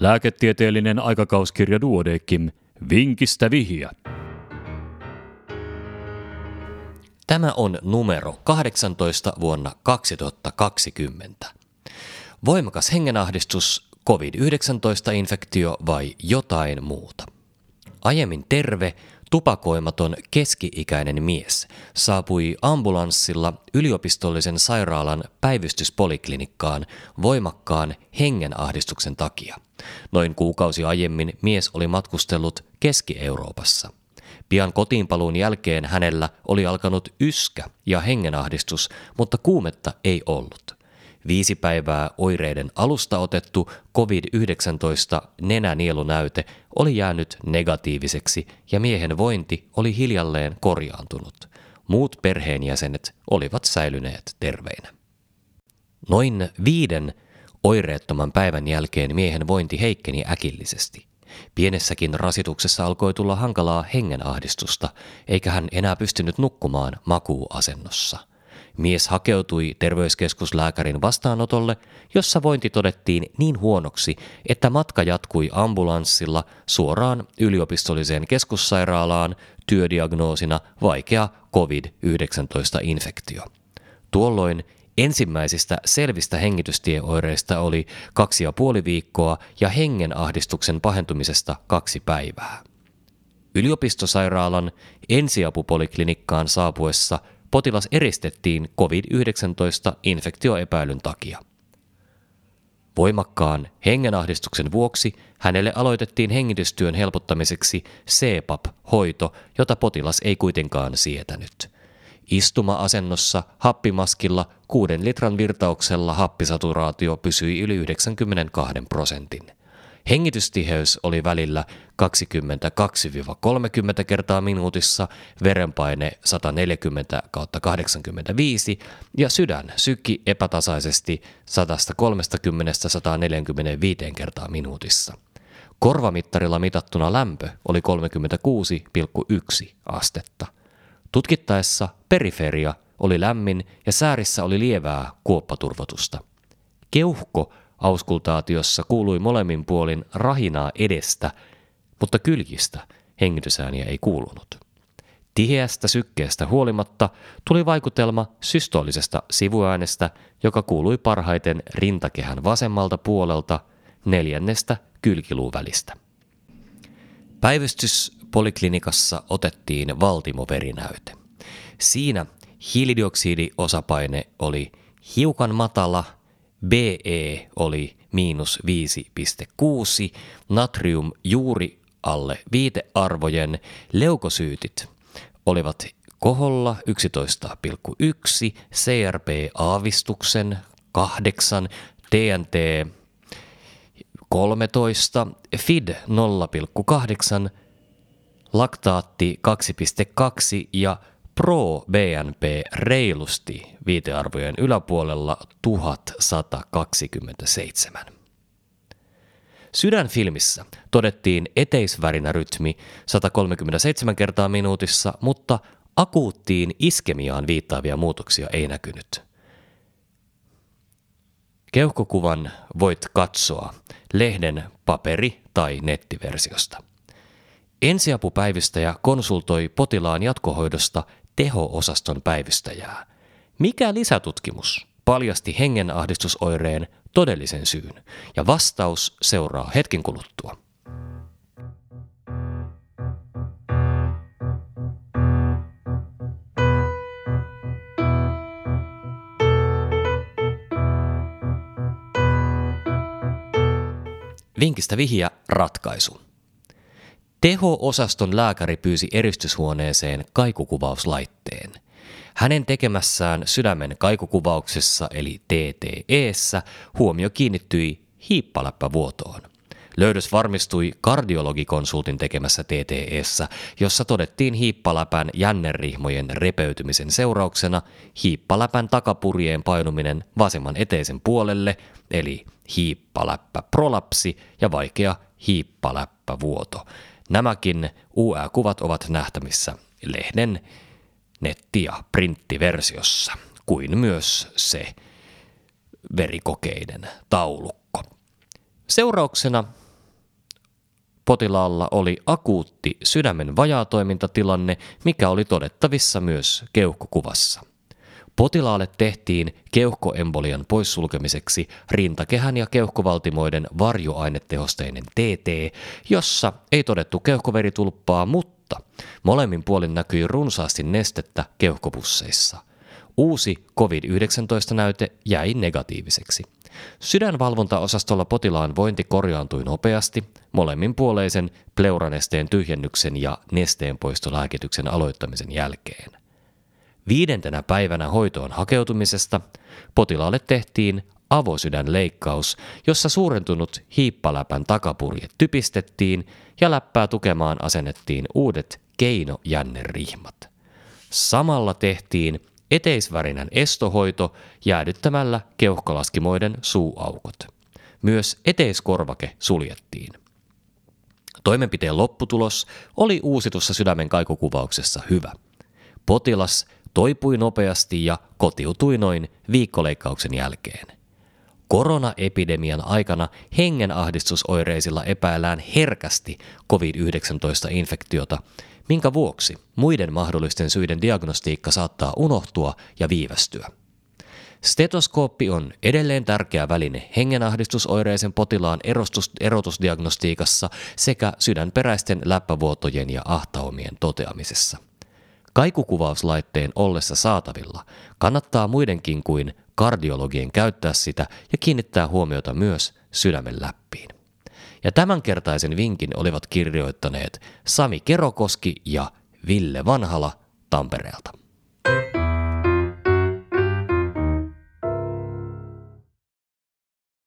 Lääketieteellinen aikakauskirja Duodekim. Vinkistä vihiä. Tämä on numero 18 vuonna 2020. Voimakas hengenahdistus, COVID-19-infektio vai jotain muuta? Aiemmin terve, tupakoimaton keski-ikäinen mies saapui ambulanssilla yliopistollisen sairaalan päivystyspoliklinikkaan voimakkaan hengenahdistuksen takia. Noin kuukausi aiemmin mies oli matkustellut Keski-Euroopassa. Pian kotiinpaluun jälkeen hänellä oli alkanut yskä ja hengenahdistus, mutta kuumetta ei ollut. Viisi päivää oireiden alusta otettu COVID-19 nenänielunäyte oli jäänyt negatiiviseksi ja miehen vointi oli hiljalleen korjaantunut. Muut perheenjäsenet olivat säilyneet terveinä. Noin viiden oireettoman päivän jälkeen miehen vointi heikkeni äkillisesti. Pienessäkin rasituksessa alkoi tulla hankalaa hengenahdistusta, eikä hän enää pystynyt nukkumaan makuuasennossa – Mies hakeutui terveyskeskuslääkärin vastaanotolle, jossa vointi todettiin niin huonoksi, että matka jatkui ambulanssilla suoraan yliopistolliseen keskussairaalaan työdiagnoosina vaikea COVID-19-infektio. Tuolloin ensimmäisistä selvistä hengitystieoireista oli kaksi ja puoli viikkoa ja hengenahdistuksen pahentumisesta kaksi päivää. Yliopistosairaalan ensiapupoliklinikkaan saapuessa potilas eristettiin COVID-19-infektioepäilyn takia. Voimakkaan hengenahdistuksen vuoksi hänelle aloitettiin hengitystyön helpottamiseksi CPAP-hoito, jota potilas ei kuitenkaan sietänyt. Istuma-asennossa happimaskilla 6 litran virtauksella happisaturaatio pysyi yli 92 prosentin. Hengitystiheys oli välillä 22-30 kertaa minuutissa, verenpaine 140 kautta 85 ja sydän sykki epätasaisesti 130-145 kertaa minuutissa. Korvamittarilla mitattuna lämpö oli 36,1 astetta. Tutkittaessa periferia oli lämmin ja säärissä oli lievää kuoppaturvotusta. Keuhko Auskultaatiossa kuului molemmin puolin rahinaa edestä, mutta kylkistä hengitysääniä ei kuulunut. Tiheästä sykkeestä huolimatta tuli vaikutelma systolisesta sivuäänestä, joka kuului parhaiten rintakehän vasemmalta puolelta neljännestä kylkiluun välistä. Päivystyspoliklinikassa otettiin valtimoverinäyte. Siinä hiilidioksidiosapaine oli hiukan matala – BE oli miinus 5,6, natrium juuri alle viitearvojen, leukosyytit olivat koholla 11,1, CRP-aavistuksen 8, TNT 13, FID 0,8, laktaatti 2,2 ja Pro BNP reilusti viitearvojen yläpuolella 1127. Sydänfilmissä todettiin eteisvärinä rytmi 137 kertaa minuutissa, mutta akuuttiin iskemiaan viittaavia muutoksia ei näkynyt. Keuhkokuvan voit katsoa lehden paperi- tai nettiversiosta. Ensiapupäivystäjä konsultoi potilaan jatkohoidosta teho-osaston päivystäjää. Mikä lisätutkimus paljasti hengenahdistusoireen todellisen syyn? Ja vastaus seuraa hetken kuluttua. Vinkistä vihja ratkaisu. Teho-osaston lääkäri pyysi eristyshuoneeseen kaikukuvauslaitteen. Hänen tekemässään sydämen kaikukuvauksessa eli TTEssä huomio kiinnittyi hiippaläppävuotoon. Löydös varmistui kardiologikonsultin tekemässä TTEssä, jossa todettiin hiippaläpän jännerihmojen repeytymisen seurauksena hiippaläpän takapurjeen painuminen vasemman eteisen puolelle, eli hiippaläppä prolapsi ja vaikea hiippaläppävuoto. Nämäkin UE-kuvat ovat nähtävissä lehden netti- ja printtiversiossa, kuin myös se verikokeiden taulukko. Seurauksena potilaalla oli akuutti sydämen vajaatoimintatilanne, mikä oli todettavissa myös keuhkokuvassa. Potilaalle tehtiin keuhkoembolian poissulkemiseksi rintakehän ja keuhkovaltimoiden varjoainetehosteinen TT, jossa ei todettu keuhkoveritulppaa, mutta molemmin puolin näkyi runsaasti nestettä keuhkopusseissa. Uusi COVID-19-näyte jäi negatiiviseksi. Sydänvalvontaosastolla potilaan vointi korjaantui nopeasti molemminpuoleisen pleuranesteen tyhjennyksen ja nesteenpoistolääkityksen aloittamisen jälkeen. Viidentenä päivänä hoitoon hakeutumisesta potilaalle tehtiin avosydänleikkaus, jossa suurentunut hiippaläpän takapurje typistettiin ja läppää tukemaan asennettiin uudet keinojännerihmat. Samalla tehtiin eteisvärinän estohoito jäädyttämällä keuhkolaskimoiden suuaukot. Myös eteiskorvake suljettiin. Toimenpiteen lopputulos oli uusitussa sydämen kaikukuvauksessa hyvä. Potilas toipui nopeasti ja kotiutui noin viikkoleikkauksen jälkeen. Koronaepidemian aikana hengenahdistusoireisilla epäillään herkästi COVID-19-infektiota, minkä vuoksi muiden mahdollisten syiden diagnostiikka saattaa unohtua ja viivästyä. Stetoskooppi on edelleen tärkeä väline hengenahdistusoireisen potilaan erostus, erotusdiagnostiikassa sekä sydänperäisten läppävuotojen ja ahtaumien toteamisessa. Kaikukuvauslaitteen ollessa saatavilla kannattaa muidenkin kuin kardiologien käyttää sitä ja kiinnittää huomiota myös sydämen läppiin. Ja tämänkertaisen vinkin olivat kirjoittaneet Sami Kerokoski ja Ville Vanhala Tampereelta.